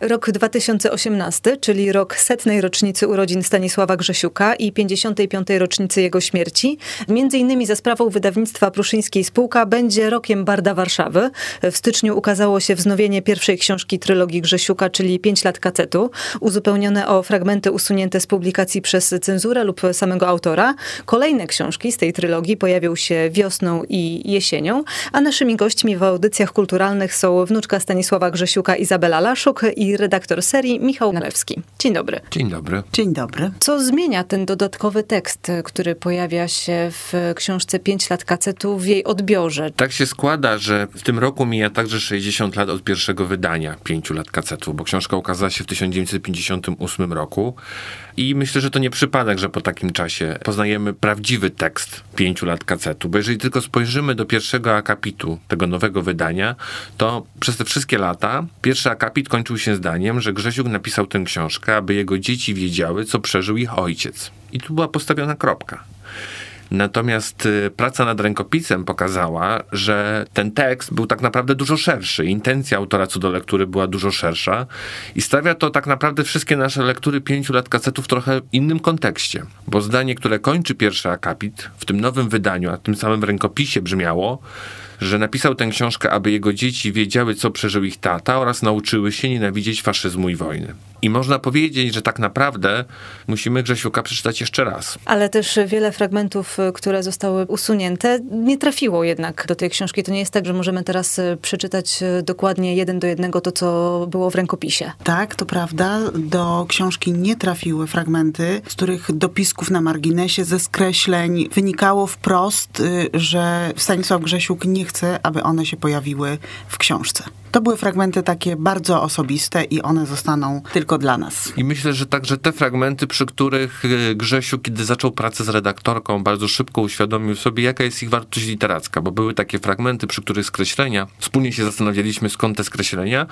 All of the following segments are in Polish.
Rok 2018, czyli rok setnej rocznicy urodzin Stanisława Grzesiuka i 55. rocznicy jego śmierci, między innymi za sprawą wydawnictwa Pruszyńskiej Spółka, będzie rokiem Barda Warszawy. W styczniu ukazało się wznowienie pierwszej książki trylogii Grzesiuka, czyli 5 lat kacetu, uzupełnione o fragmenty usunięte z publikacji przez cenzurę lub samego autora. Kolejne książki z tej trylogii pojawią się wiosną i jesienią, a naszymi gośćmi w audycjach kulturalnych są wnuczka Stanisława Grzesiuka Izabela Laszuk i redaktor serii Michał Nalewski. Dzień dobry. Dzień dobry. Dzień dobry. Co zmienia ten dodatkowy tekst, który pojawia się w książce 5 lat kacetu w jej odbiorze? Tak się składa, że w tym roku mija także 60 lat od pierwszego wydania 5 lat kacetu, bo książka ukazała się w 1958 roku i myślę, że to nie przypadek, że po takim czasie poznajemy prawdziwy tekst 5 lat kacetu, bo jeżeli tylko spojrzymy do pierwszego akapitu tego nowego wydania, to przez te wszystkie lata pierwszy akapit kończył się zdaniem, że Grzesiuk napisał tę książkę, aby jego dzieci wiedziały, co przeżył ich ojciec. I tu była postawiona kropka. Natomiast y, praca nad rękopisem pokazała, że ten tekst był tak naprawdę dużo szerszy. Intencja autora co do lektury była dużo szersza i stawia to tak naprawdę wszystkie nasze lektury pięciu lat kasetów w trochę innym kontekście. Bo zdanie, które kończy pierwszy akapit w tym nowym wydaniu, a tym samym rękopisie brzmiało, że napisał tę książkę, aby jego dzieci wiedziały, co przeżył ich tata oraz nauczyły się nienawidzieć faszyzmu i wojny. I można powiedzieć, że tak naprawdę musimy Grzesiuka przeczytać jeszcze raz. Ale też wiele fragmentów, które zostały usunięte, nie trafiło jednak do tej książki. To nie jest tak, że możemy teraz przeczytać dokładnie jeden do jednego to, co było w rękopisie. Tak, to prawda. Do książki nie trafiły fragmenty, z których dopisków na marginesie, ze skreśleń wynikało wprost, y, że Stanisław Grzesiuk nie chce, aby one się pojawiły w książce. To były fragmenty takie bardzo osobiste i one zostaną tylko dla nas. I myślę, że także te fragmenty, przy których y, Grzesiu, kiedy zaczął pracę z redaktorką, bardzo szybko uświadomił sobie, jaka jest ich wartość literacka, bo były takie fragmenty, przy których skreślenia, wspólnie się zastanawialiśmy, skąd te skreślenia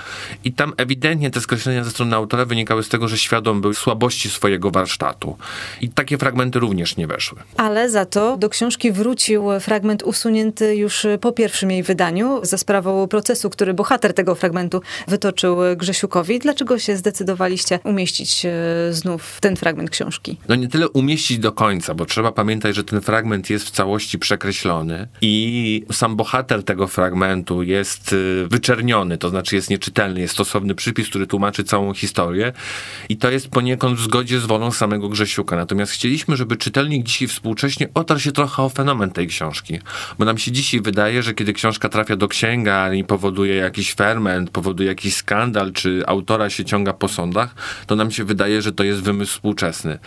i tam ewidentnie te skreślenia ze strony autora wynikały z tego, że świadom był słabości swojego warsztatu. I takie fragmenty również nie weszły. Ale za to do książki wrócił fragment usunięty już po pierwszym jej wydaniu, za sprawą procesu, który bohater tego fragmentu wytoczył Grzesiukowi. Dlaczego się zdecydowaliście umieścić e, znów ten fragment książki? No nie tyle umieścić do końca, bo trzeba pamiętać, że ten fragment jest w całości przekreślony i sam bohater tego fragmentu jest e, wyczerniony, to znaczy jest nieczytelny, jest stosowny przypis, który tłumaczy całą historię i to jest poniekąd w zgodzie z wolą samego Grzesiuka. Natomiast chcieliśmy, żeby czytelnik dzisiaj współcześnie otarł się trochę o fenomen tej książki, bo nam się dzisiaj wydaje, że kiedy książka trafia do księga i powoduje jakiś ferment, powoduje jakiś skandal, czy autora się ciąga po sądach, to nam się wydaje, że to jest wymysł współczesny.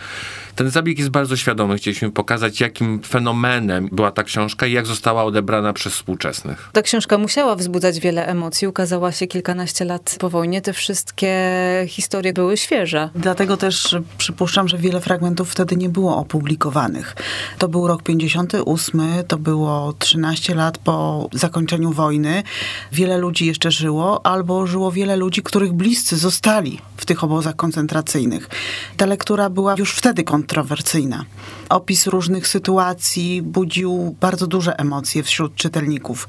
Ten zabieg jest bardzo świadomy. Chcieliśmy pokazać, jakim fenomenem była ta książka i jak została odebrana przez współczesnych. Ta książka musiała wzbudzać wiele emocji. Ukazała się kilkanaście lat po wojnie. Te wszystkie historie były świeże. Dlatego też przypuszczam, że wiele fragmentów wtedy nie było opublikowanych. To był rok 58, to było 13 lat po zakończeniu wojny. Wiele ludzi jeszcze żyło, albo żyło wiele ludzi, których bliscy zostali w tych obozach koncentracyjnych. Ta lektura była już wtedy kontrowersyjna. Opis różnych sytuacji budził bardzo duże emocje wśród czytelników.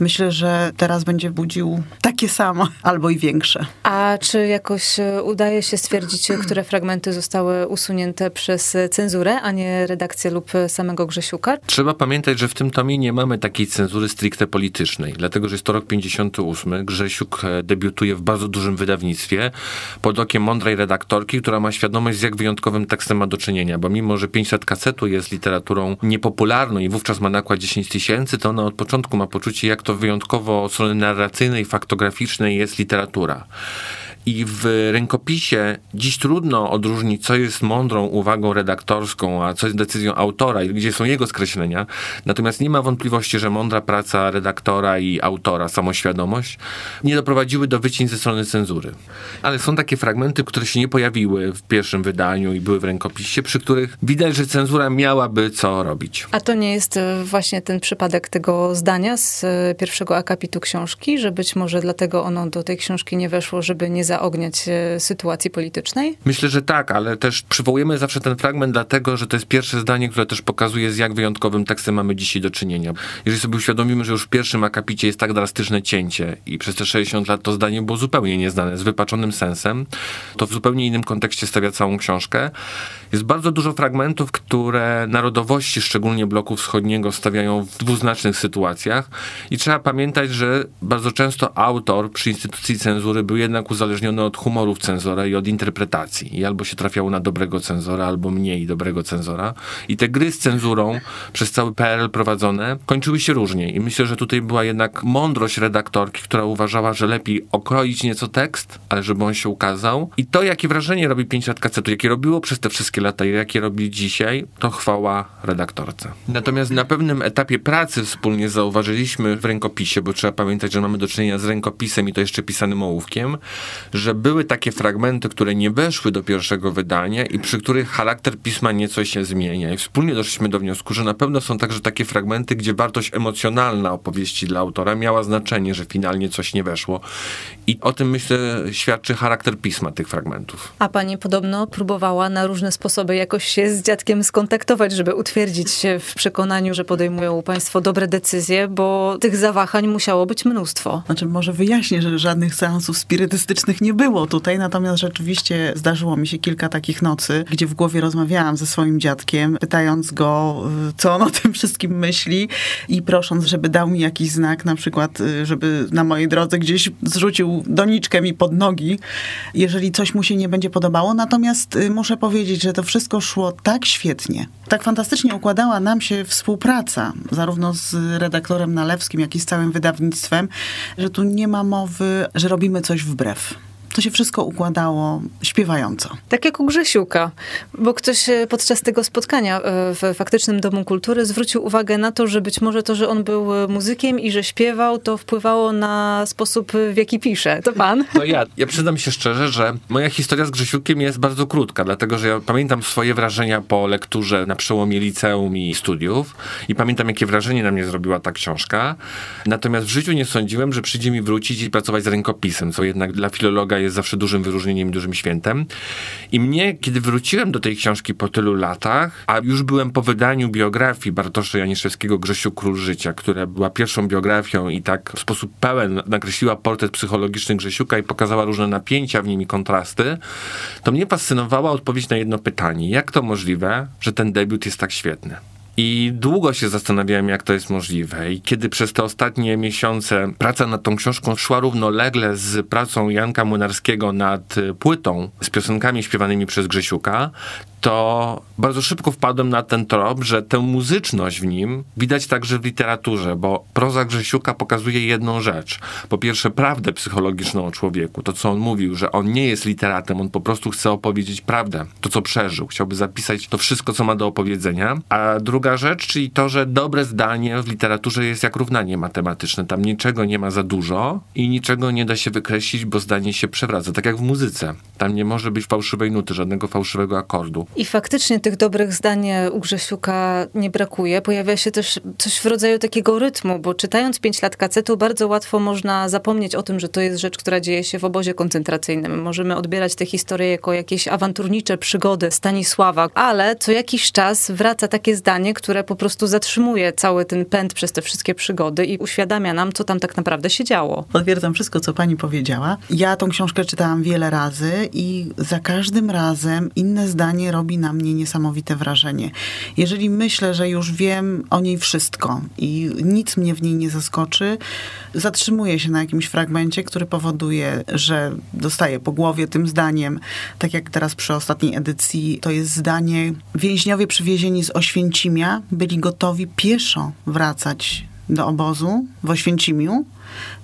Myślę, że teraz będzie budził takie samo albo i większe. A czy jakoś e, udaje się stwierdzić, które fragmenty zostały usunięte przez cenzurę, a nie redakcję lub samego Grzesiuka? Trzeba pamiętać, że w tym tomie nie mamy takiej cenzury stricte politycznej, dlatego że jest to rok 58. Grzesiuk e, debiutuje w bardzo dużym wydawnictwie pod okiem mądrej redaktorki, która ma świadomość, z jak wyjątkowym tekstem ma do czynienia, bo mimo, że 500 kasetu jest literaturą niepopularną i wówczas ma nakład 10 tysięcy, to ona od początku ma poczucie, jak to wyjątkowo od strony narracyjnej, faktograficznej jest literatura. I w rękopisie dziś trudno odróżnić, co jest mądrą uwagą redaktorską, a co jest decyzją autora i gdzie są jego skreślenia. Natomiast nie ma wątpliwości, że mądra praca redaktora i autora, samoświadomość, nie doprowadziły do wycień ze strony cenzury. Ale są takie fragmenty, które się nie pojawiły w pierwszym wydaniu i były w rękopisie, przy których widać, że cenzura miałaby co robić. A to nie jest e, właśnie ten przypadek tego zdania z e, pierwszego akapitu książki, że być może dlatego ono do tej książki nie weszło, żeby nie zaogniać e, sytuacji politycznej? Myślę, że tak, ale też przywołujemy zawsze ten fragment dlatego, że to jest pierwsze zdanie, które też pokazuje, z jak wyjątkowym tekstem mamy dzisiaj do czynienia. Jeżeli sobie uświadomimy, że już w pierwszym akapicie jest tak drastyczne cięcie i przez te 60 lat to zdanie było zupełnie nieznane, z wypaczonym sensem, to w zupełnie innym kontekście stawia całą książkę. Jest bardzo dużo fragmentów, które narodowości, szczególnie bloku wschodniego, stawiają w dwuznacznych sytuacjach i trzeba pamiętać, że bardzo często autor przy instytucji cenzury był jednak uzależniony od humorów cenzora i od interpretacji. I albo się trafiało na dobrego cenzora, albo mniej dobrego cenzora. I te gry z cenzurą przez cały PRL prowadzone kończyły się różnie. I myślę, że tutaj była jednak mądrość redaktorki, która uważała, że lepiej okroić nieco tekst, ale żeby on się ukazał. I to, jakie wrażenie robi 5 lat kacetu, jakie robiło przez te wszystkie lata jakie robi dzisiaj, to chwała redaktorce. Natomiast na pewnym etapie pracy wspólnie zauważyliśmy w rękopisie, bo trzeba pamiętać, że mamy do czynienia z rękopisem i to jeszcze pisanym ołówkiem, że były takie fragmenty, które nie weszły do pierwszego wydania i przy których charakter pisma nieco się zmienia. I wspólnie doszliśmy do wniosku, że na pewno są także takie fragmenty, gdzie wartość emocjonalna opowieści dla autora miała znaczenie, że finalnie coś nie weszło. I o tym myślę świadczy charakter pisma tych fragmentów. A pani podobno próbowała na różne sposoby jakoś się z dziadkiem skontaktować, żeby utwierdzić się w przekonaniu, że podejmują państwo dobre decyzje, bo tych zawahań musiało być mnóstwo. Znaczy, może wyjaśnię, że żadnych seansów spirytystycznych nie było tutaj, natomiast rzeczywiście zdarzyło mi się kilka takich nocy, gdzie w głowie rozmawiałam ze swoim dziadkiem, pytając go, y, co on o tym wszystkim myśli i prosząc, żeby dał mi jakiś znak, na przykład, y, żeby na mojej drodze gdzieś zrzucił doniczkę mi pod nogi, jeżeli coś mu się nie będzie podobało. Natomiast y, muszę powiedzieć, że to wszystko szło tak świetnie, tak fantastycznie układała nam się współpraca, zarówno z redaktorem Nalewskim, jak i z całym wydawnictwem, że tu nie ma mowy, że robimy coś wbrew to się wszystko układało śpiewająco. Tak jak u Grzesiuka, bo ktoś e, podczas tego spotkania e, w Faktycznym Domu Kultury zwrócił uwagę na to, że być może to, że on był e, muzykiem i że śpiewał, to wpływało na sposób, w jaki pisze. To pan? No ja, ja przyznam się szczerze, że moja historia z Grzesiukiem jest bardzo krótka, dlatego że ja pamiętam swoje wrażenia po lekturze na przełomie liceum i studiów i pamiętam, jakie wrażenie na mnie zrobiła ta książka. Natomiast w życiu nie sądziłem, że przyjdzie mi wrócić i pracować z rękopisem, co jednak dla filologa jest zawsze dużym wyróżnieniem dużym świętem. I mnie, kiedy wróciłem do tej książki po tylu latach, a już byłem po wydaniu biografii Bartosza Janiszewskiego Grzesiu Król Życia, która była pierwszą biografią i tak w sposób pełen nakreśliła portret psychologiczny Grzesiuka i pokazała różne napięcia w nim i kontrasty, to mnie fascynowała odpowiedź na jedno pytanie. Jak to możliwe, że ten debiut jest tak świetny? I długo się zastanawiałem, jak to jest możliwe. I kiedy przez te ostatnie miesiące praca nad tą książką szła równolegle z pracą Janka Młynarskiego nad płytą z piosenkami śpiewanymi przez Grzesiuka, to bardzo szybko wpadłem na ten trop, że tę muzyczność w nim widać także w literaturze, bo proza Grzesiuka pokazuje jedną rzecz. Po pierwsze, prawdę psychologiczną o człowieku, to co on mówił, że on nie jest literatem, on po prostu chce opowiedzieć prawdę, to co przeżył, chciałby zapisać to wszystko, co ma do opowiedzenia. A druga rzecz, czyli to, że dobre zdanie w literaturze jest jak równanie matematyczne. Tam niczego nie ma za dużo i niczego nie da się wykreślić, bo zdanie się przewraca. Tak jak w muzyce. Tam nie może być fałszywej nuty, żadnego fałszywego akordu. I faktycznie tych dobrych zdań u Grzesiuka nie brakuje. Pojawia się też coś w rodzaju takiego rytmu, bo czytając 5 lat kacetu bardzo łatwo można zapomnieć o tym, że to jest rzecz, która dzieje się w obozie koncentracyjnym. Możemy odbierać tę historię jako jakieś awanturnicze przygody Stanisława, ale co jakiś czas wraca takie zdanie, które po prostu zatrzymuje cały ten pęd przez te wszystkie przygody i uświadamia nam, co tam tak naprawdę się działo. Potwierdzam wszystko, co pani powiedziała. Ja tą książkę czytałam wiele razy i za każdym razem inne zdanie robi na mnie niesamowite wrażenie. Jeżeli myślę, że już wiem o niej wszystko i nic mnie w niej nie zaskoczy, zatrzymuję się na jakimś fragmencie, który powoduje, że dostaję po głowie tym zdaniem, tak jak teraz przy ostatniej edycji, to jest zdanie więźniowie przywiezieni z Oświęcimia byli gotowi pieszo wracać do obozu w Oświęcimiu,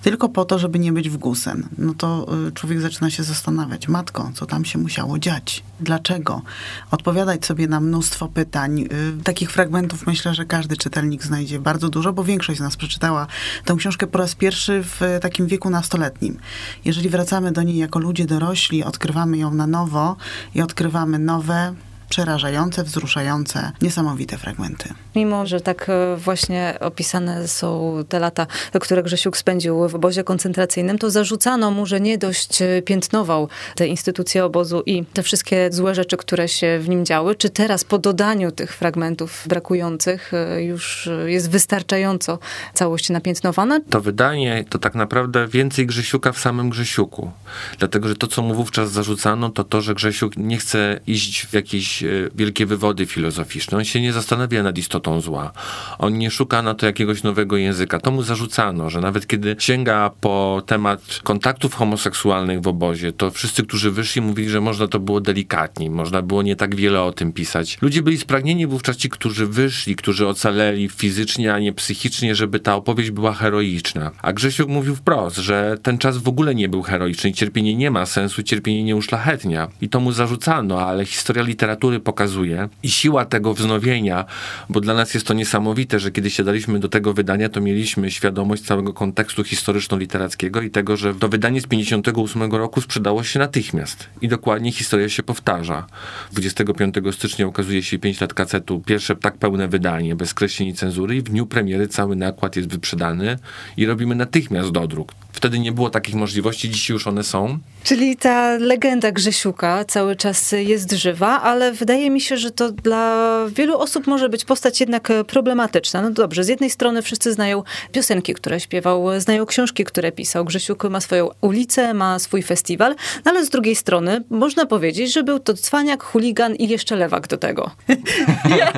tylko po to, żeby nie być w Gusen. No to y, człowiek zaczyna się zastanawiać, matko, co tam się musiało dziać? Dlaczego? Odpowiadać sobie na mnóstwo pytań. Y, takich fragmentów myślę, że każdy czytelnik znajdzie bardzo dużo, bo większość z nas przeczytała tę książkę po raz pierwszy w takim wieku nastoletnim. Jeżeli wracamy do niej jako ludzie dorośli, odkrywamy ją na nowo i odkrywamy nowe, przerażające, wzruszające, niesamowite fragmenty. Mimo, że tak e, właśnie opisane są te lata, które Grzesiuk spędził w obozie koncentracyjnym, to zarzucano mu, że nie dość e, piętnował te instytucje obozu i te wszystkie złe rzeczy, które się w nim działy. Czy teraz po dodaniu tych fragmentów brakujących e, już jest wystarczająco całość napiętnowana? To wydanie to tak naprawdę więcej Grzesiuka w samym Grzesiuku. Dlatego, że to, co mu wówczas zarzucano, to to, że Grzesiuk nie chce iść w jakieś wielkie wywody filozoficzne. On się nie zastanawia nad istotą zła. On nie szuka na to jakiegoś nowego języka. To mu zarzucano, że nawet kiedy sięga po temat kontaktów homoseksualnych w obozie, to wszyscy, którzy wyszli, mówili, że można to było delikatniej, można było nie tak wiele o tym pisać. Ludzie byli spragnieni wówczas ci, którzy wyszli, którzy ocaleli fizycznie, a nie psychicznie, żeby ta opowieść była heroiczna. A Grzesiuk mówił wprost, że ten czas w ogóle nie był heroiczny, cierpienie nie ma sensu, cierpienie nie uszlachetnia. I to mu zarzucano, ale historia literatury pokazuje i siła tego wznowienia, bo dla nas jest to niesamowite, że kiedy siadaliśmy do tego wydania, to mieliśmy świadomość całego kontekstu historyczno-literackiego i tego, że to wydanie z 58 roku sprzedało się natychmiast. I dokładnie historia się powtarza. 25 stycznia ukazuje się 5 lat kacetu, pierwsze tak pełne wydanie, bez kreśleń i cenzury i w dniu premiery cały nakład jest wyprzedany i robimy natychmiast dodruk. Wtedy nie było takich możliwości, dzisiaj już one są. Czyli ta legenda Grzesiuka cały czas jest żywa, ale wydaje mi się, że to dla wielu osób może być postać jednak problematyczna. No dobrze, z jednej strony wszyscy znają piosenki, które śpiewał, znają książki, które pisał. Grzesiuk ma swoją ulicę, ma swój festiwal, no ale z drugiej strony można powiedzieć, że był to cwaniak, chuligan i jeszcze lewak do tego. ja,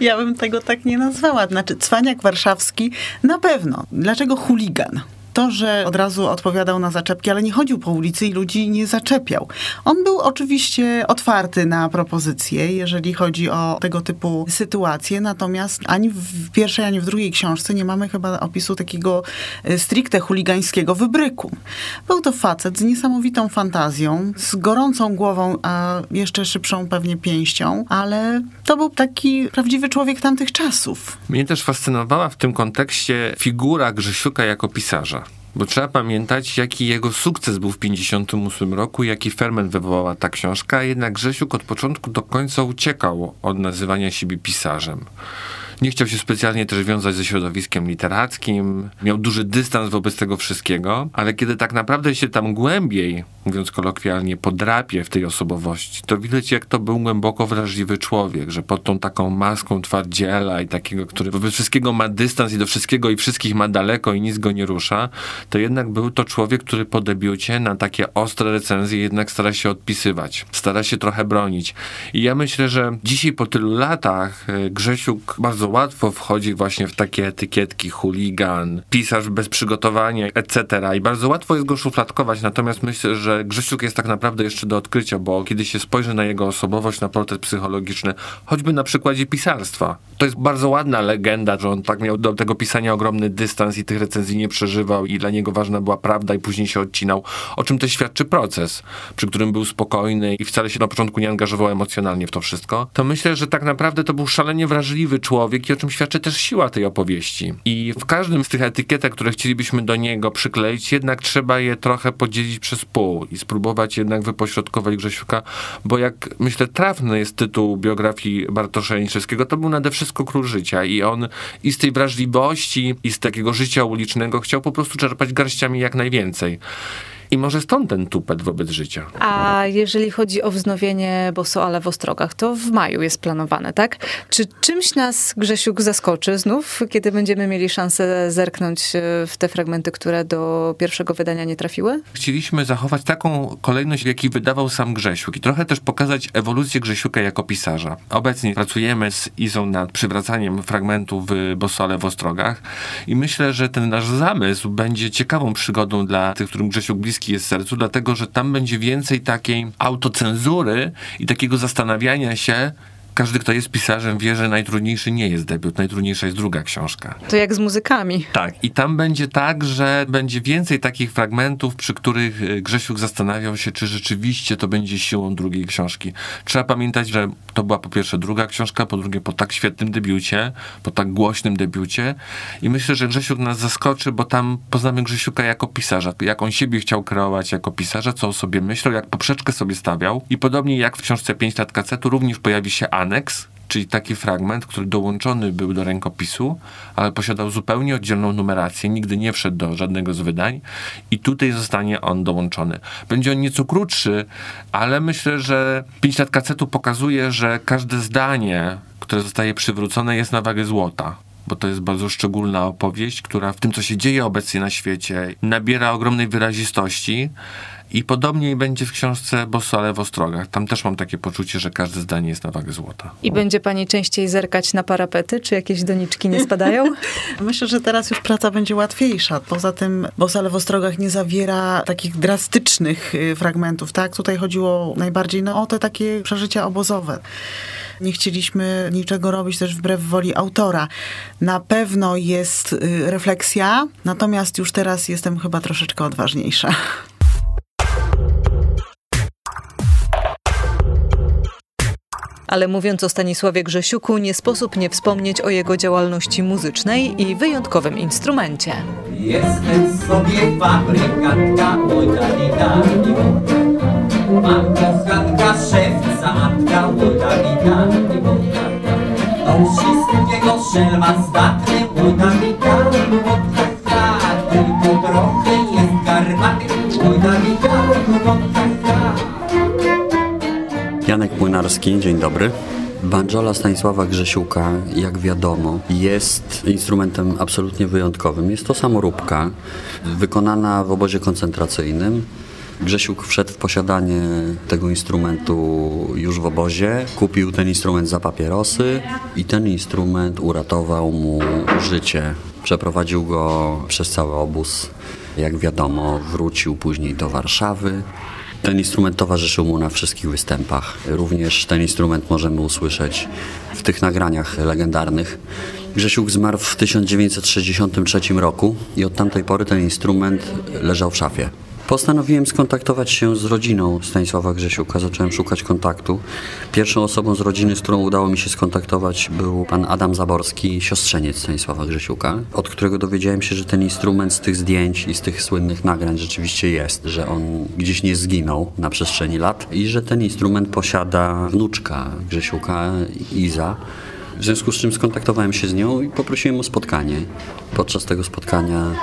ja bym tego tak nie nazwała. Znaczy, cwaniak warszawski na pewno. Dlaczego chuligan? To, że od razu odpowiadał na zaczepki, ale nie chodził po ulicy i ludzi nie zaczepiał. On był oczywiście otwarty na propozycje, jeżeli chodzi o tego typu sytuacje, natomiast ani w pierwszej, ani w drugiej książce nie mamy chyba opisu takiego e, stricte chuligańskiego wybryku. Był to facet z niesamowitą fantazją, z gorącą głową, a jeszcze szybszą pewnie pięścią, ale to był taki prawdziwy człowiek tamtych czasów. Mnie też fascynowała w tym kontekście figura Grzesiuka jako pisarza. Bo trzeba pamiętać, jaki jego sukces był w 1958 roku, jaki ferment wywołała ta książka, jednak Grzesiuk od początku do końca uciekał od nazywania siebie pisarzem. Nie chciał się specjalnie też wiązać ze środowiskiem literackim, miał duży dystans wobec tego wszystkiego, ale kiedy tak naprawdę się tam głębiej, mówiąc kolokwialnie, podrapie w tej osobowości, to widać, jak to był głęboko wrażliwy człowiek, że pod tą taką maską twardziela i takiego, który wobec wszystkiego ma dystans i do wszystkiego i wszystkich ma daleko i nic go nie rusza, to jednak był to człowiek, który po debiucie na takie ostre recenzje jednak stara się odpisywać, stara się trochę bronić. I ja myślę, że dzisiaj po tylu latach e, Grzesiuk bardzo łatwo wchodzi właśnie w takie etykietki chuligan, pisarz bez przygotowania, etc. I bardzo łatwo jest go szufladkować, natomiast myślę, że Grzesiuk jest tak naprawdę jeszcze do odkrycia, bo kiedy się spojrzy na jego osobowość, na portret psychologiczny, choćby na przykładzie pisarstwa, to jest bardzo ładna legenda, że on tak miał do tego pisania ogromny dystans i tych recenzji nie przeżywał i dla niego ważna była prawda i później się odcinał, o czym też świadczy proces, przy którym był spokojny i wcale się na początku nie angażował emocjonalnie w to wszystko, to myślę, że tak naprawdę to był szalenie wrażliwy człowiek, o czym świadczy też siła tej opowieści. I w każdym z tych etykietek, które chcielibyśmy do niego przykleić, jednak trzeba je trochę podzielić przez pół i spróbować jednak wypośrodkować Grzesiuka, bo jak myślę trafny jest tytuł biografii Bartosza Janiszewskiego, to był nade wszystko król życia i on i z tej wrażliwości i z takiego życia ulicznego chciał po prostu czerpać garściami jak najwięcej. I może stąd ten tupet wobec życia. A jeżeli chodzi o wznowienie Boso, ale w Ostrogach, to w maju jest planowane, tak? Czy czymś nas Grzesiuk zaskoczy znów, kiedy będziemy mieli szansę zerknąć e, w te fragmenty, które do pierwszego wydania nie trafiły? Chcieliśmy zachować taką kolejność, w jakiej wydawał sam Grzesiuk i trochę też pokazać ewolucję Grzesiuka jako pisarza. Obecnie pracujemy z Izą nad przywracaniem fragmentów w Bosole w Ostrogach i myślę, że ten nasz zamysł będzie ciekawą przygodą dla tych, którym Grzesiuk bliski bliski jest sercu, dlatego że tam będzie więcej takiej autocenzury i takiego zastanawiania się, każdy, kto jest pisarzem, wie, że najtrudniejszy nie jest debiut, najtrudniejsza jest druga książka. To jak z muzykami. Tak, i tam będzie tak, że będzie więcej takich fragmentów, przy których y, Grzesiuk zastanawiał się, czy rzeczywiście to będzie siłą drugiej książki. Trzeba pamiętać, że to była po pierwsze druga książka, po drugie po tak świetnym debiucie, po tak głośnym debiucie i myślę, że Grzesiuk nas zaskoczy, bo tam poznamy Grzesiuka jako pisarza, jak on siebie chciał kreować jako pisarza, co o sobie myślał, jak poprzeczkę sobie stawiał i podobnie jak w książce 5 lat kacetu również pojawi się aneks, czyli taki fragment, który dołączony był do rękopisu, ale posiadał zupełnie oddzielną numerację, nigdy nie wszedł do żadnego z wydań i tutaj zostanie on dołączony. Będzie on nieco krótszy, ale myślę, że 5 lat kacetu pokazuje, że każde zdanie, które zostaje przywrócone jest na wagę złota bo to jest bardzo szczególna opowieść, która w tym, co się dzieje obecnie na świecie, nabiera ogromnej wyrazistości. I podobnie będzie w książce Bossale w Ostrogach. Tam też mam takie poczucie, że każde zdanie jest na wagę złota. I będzie pani częściej zerkać na parapety, czy jakieś doniczki nie spadają? Myślę, że teraz już praca będzie łatwiejsza. Poza tym Bossale w Ostrogach nie zawiera takich drastycznych y, fragmentów, tak? Tutaj chodziło najbardziej no, o te takie przeżycia obozowe. Nie chcieliśmy niczego robić też wbrew woli autora. Na pewno jest y, refleksja, natomiast już teraz jestem chyba troszeczkę odważniejsza. Ale mówiąc o Stanisławie Grzesiuku, nie sposób nie wspomnieć o jego działalności muzycznej i wyjątkowym instrumencie. Jestem sobie fabrykantka, Mam kochanka, szewca, matka, oj dali dali Do wszystkiego szelma zdatny, oj dali dali Tylko trochę jest garbaty, oj dali dali Janek Młynarski, dzień dobry. Banjola Stanisława Grzesiuka, jak wiadomo, jest instrumentem absolutnie wyjątkowym. Jest to samoróbka wykonana w obozie koncentracyjnym. Grzesiuk wszedł w posiadanie tego instrumentu już w obozie, kupił ten instrument za papierosy i ten instrument uratował mu życie. Przeprowadził go przez cały obóz. Jak wiadomo, wrócił później do Warszawy. Ten instrument towarzyszył mu na wszystkich występach. Również ten instrument możemy usłyszeć w tych nagraniach legendarnych. Grzesiuk zmarł w 1963 roku i od tamtej pory ten instrument leżał w szafie. Postanowiłem skontaktować się z rodziną Stanisława Grzesiuka, zacząłem szukać kontaktu. Pierwszą osobą z rodziny, z którą udało mi się skontaktować był pan Adam Zaborski, siostrzeniec Stanisława Grzesiuka, od którego dowiedziałem się, że ten instrument z tych zdjęć i z tych słynnych nagrań rzeczywiście jest, że on gdzieś nie zginął na przestrzeni lat i że ten instrument posiada wnuczka Grzesiuka, Iza. W związku z czym skontaktowałem się z nią i poprosiłem o spotkanie. Podczas tego spotkania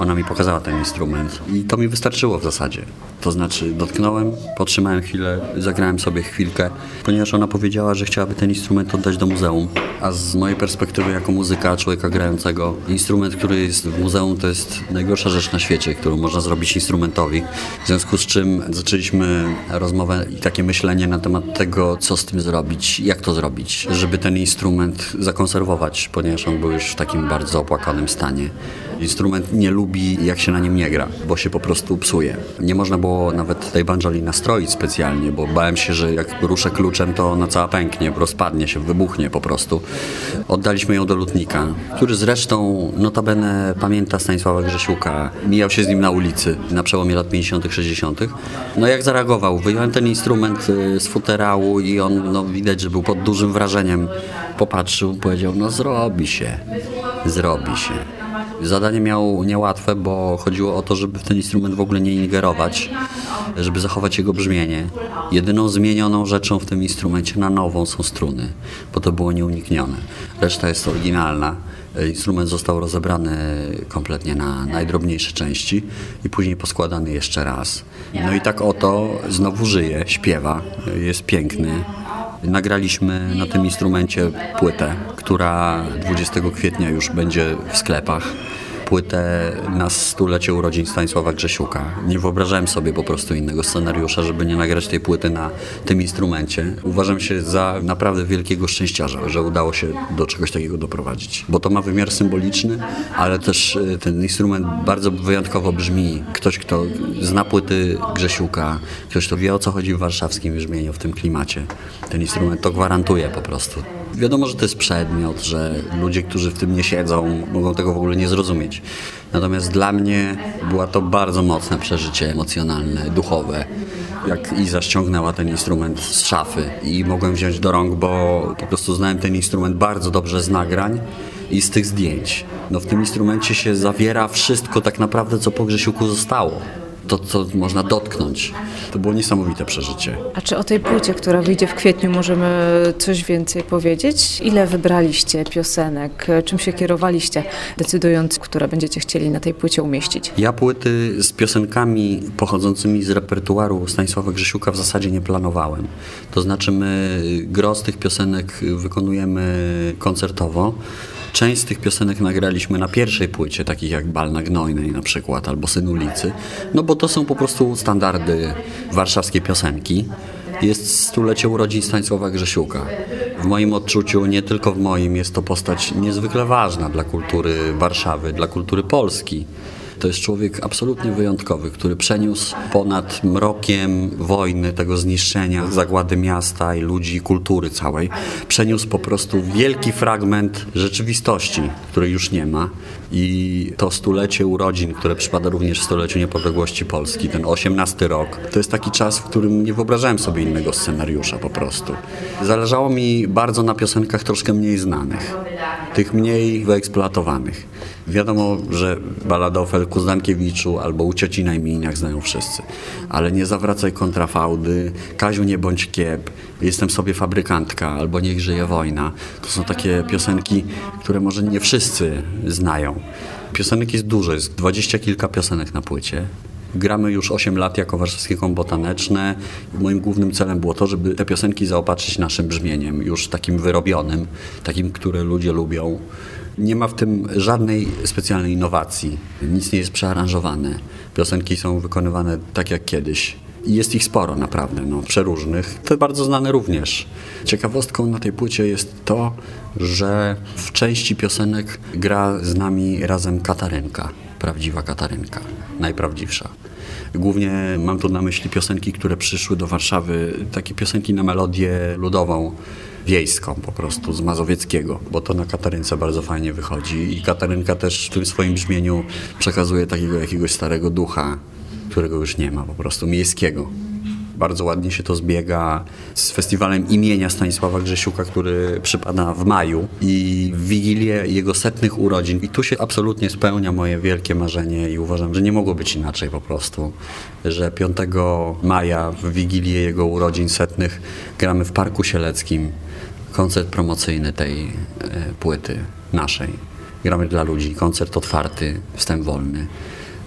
ona mi pokazała ten instrument i to mi wystarczyło w zasadzie. To znaczy dotknąłem, potrzymałem chwilę, zagrałem sobie chwilkę, ponieważ ona powiedziała, że chciałaby ten instrument oddać do muzeum. A z mojej perspektywy jako muzyka, człowieka grającego, instrument, który jest w muzeum to jest najgorsza rzecz na świecie, którą można zrobić instrumentowi. W związku z czym zaczęliśmy rozmowę i takie myślenie na temat tego, co z tym zrobić, jak to zrobić, żeby ten instrument zakonserwować, ponieważ on był już w takim bardzo opłakanym stanie. Instrument nie lubi, jak się na nim nie gra, bo się po prostu psuje. Nie można było nawet tej banjoli nastroić specjalnie, bo bałem się, że jak ruszę kluczem, to ona cała pęknie, rozpadnie się, wybuchnie po prostu. Oddaliśmy ją do lutnika, który zresztą notabene pamięta Stanisława Grzesiuka. Mijał się z nim na ulicy na przełomie lat 50 60 No jak zareagował? Wyjąłem ten instrument y, z futerału i on, no widać, że był pod dużym wrażeniem. Popatrzył, powiedział, no zrobi się, zrobi się. Zadanie miał niełatwe, bo chodziło o to, żeby w ten instrument w ogóle nie ingerować, żeby zachować jego brzmienie. Jedyną zmienioną rzeczą w tym instrumencie na nową są struny, bo to było nieuniknione. Reszta jest oryginalna. Instrument został rozebrany kompletnie na najdrobniejsze części i później poskładany jeszcze raz. No i tak oto znowu żyje, śpiewa, jest piękny. Nagraliśmy na tym instrumencie płytę, która 20 kwietnia już będzie w sklepach. Płytę na stulecie urodzin Stanisława Grzesiuka. Nie wyobrażałem sobie po prostu innego scenariusza, żeby nie nagrać tej płyty na tym instrumencie. Uważam się za naprawdę wielkiego szczęściarza, że udało się do czegoś takiego doprowadzić. Bo to ma wymiar symboliczny, ale też y, ten instrument bardzo wyjątkowo brzmi. Ktoś, kto zna płyty Grzesiuka, ktoś, kto wie o co chodzi w warszawskim brzmieniu, w tym klimacie, ten instrument to gwarantuje po prostu. Wiadomo, że to jest przedmiot, że ludzie, którzy w tym nie siedzą, mogą tego w ogóle nie zrozumieć. Natomiast dla mnie była to bardzo mocne przeżycie emocjonalne, duchowe. Jak Iza ściągnęła ten instrument z szafy i mogłem wziąć do rąk, bo po prostu znałem ten instrument bardzo dobrze z nagrań i z tych zdjęć. No w tym instrumencie się zawiera wszystko tak naprawdę, co po Grzesiuku zostało to, co można dotknąć. To było niesamowite przeżycie. A czy o tej płycie, która wyjdzie w kwietniu, możemy coś więcej powiedzieć? Ile wybraliście piosenek? Czym się kierowaliście, decydując, które będziecie chcieli na tej płycie umieścić? Ja płyty z piosenkami pochodzącymi z repertuaru Stanisława Grzesiuka w zasadzie nie planowałem. To znaczy my gro z tych piosenek wykonujemy koncertowo. Część z tych piosenek nagraliśmy na pierwszej płycie, takich jak Bal na Gnojnej na przykład, albo Syn ulicy, no bo to są po prostu standardy warszawskie piosenki. Jest stulecie urodzin Stanisława Grzesiuka. W moim odczuciu, nie tylko w moim, jest to postać niezwykle ważna dla kultury Warszawy, dla kultury Polski. To jest człowiek absolutnie wyjątkowy, który przeniósł ponad mrokiem wojny, tego zniszczenia, zagłady miasta i ludzi, kultury całej, przeniósł po prostu wielki fragment rzeczywistości, której już nie ma. I to stulecie urodzin, które przypada również stuleciu niepodległości Polski, ten osiemnasty rok, to jest taki czas, w którym nie wyobrażałem sobie innego scenariusza po prostu. Zależało mi bardzo na piosenkach troszkę mniej znanych, tych mniej wyeksploatowanych. Wiadomo, że balada o Felku albo u cioci na znają wszyscy, ale nie zawracaj kontrafałdy, Kaziu nie bądź kiep, jestem sobie fabrykantka albo niech żyje wojna. To są takie piosenki, które może nie wszyscy znają. Piosenek jest dużo, jest dwadzieścia kilka piosenek na płycie. Gramy już 8 lat jako warszawskie kombo taneczne. Moim głównym celem było to, żeby te piosenki zaopatrzyć naszym brzmieniem, już takim wyrobionym, takim, które ludzie lubią. Nie ma w tym żadnej specjalnej innowacji. Nic nie jest przearanżowane. Piosenki są wykonywane tak jak kiedyś. I jest ich sporo naprawdę, no, przeróżnych. To bardzo znane również. Ciekawostką na tej płycie jest to, że w części piosenek gra z nami razem Katarynka, prawdziwa Katarynka, najprawdziwsza. Głównie mam tu na myśli piosenki, które przyszły do Warszawy, takie piosenki na melodię ludową, wiejską po prostu, z mazowieckiego, bo to na Katarynce bardzo fajnie wychodzi i Katarynka też w tym swoim brzmieniu przekazuje takiego jakiegoś starego ducha, którego już nie ma, po prostu miejskiego. Bardzo ładnie się to zbiega z festiwalem imienia Stanisława Grzesiuka, który przypada w maju i w Wigilię jego setnych urodzin. I tu się absolutnie spełnia moje wielkie marzenie i uważam, że nie mogło być inaczej po prostu, że 5 maja w Wigilię jego urodzin setnych gramy w Parku Sieleckim koncert promocyjny tej e, płyty naszej. Gramy dla ludzi, koncert otwarty, wstęp wolny.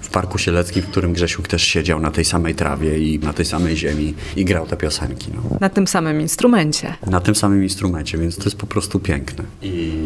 W Parku Sieleckim, w którym Grzesiuk też siedział na tej samej trawie i na tej samej ziemi i grał te piosenki. No. Na tym samym instrumencie. Na tym samym instrumencie, więc to jest po prostu piękne. I...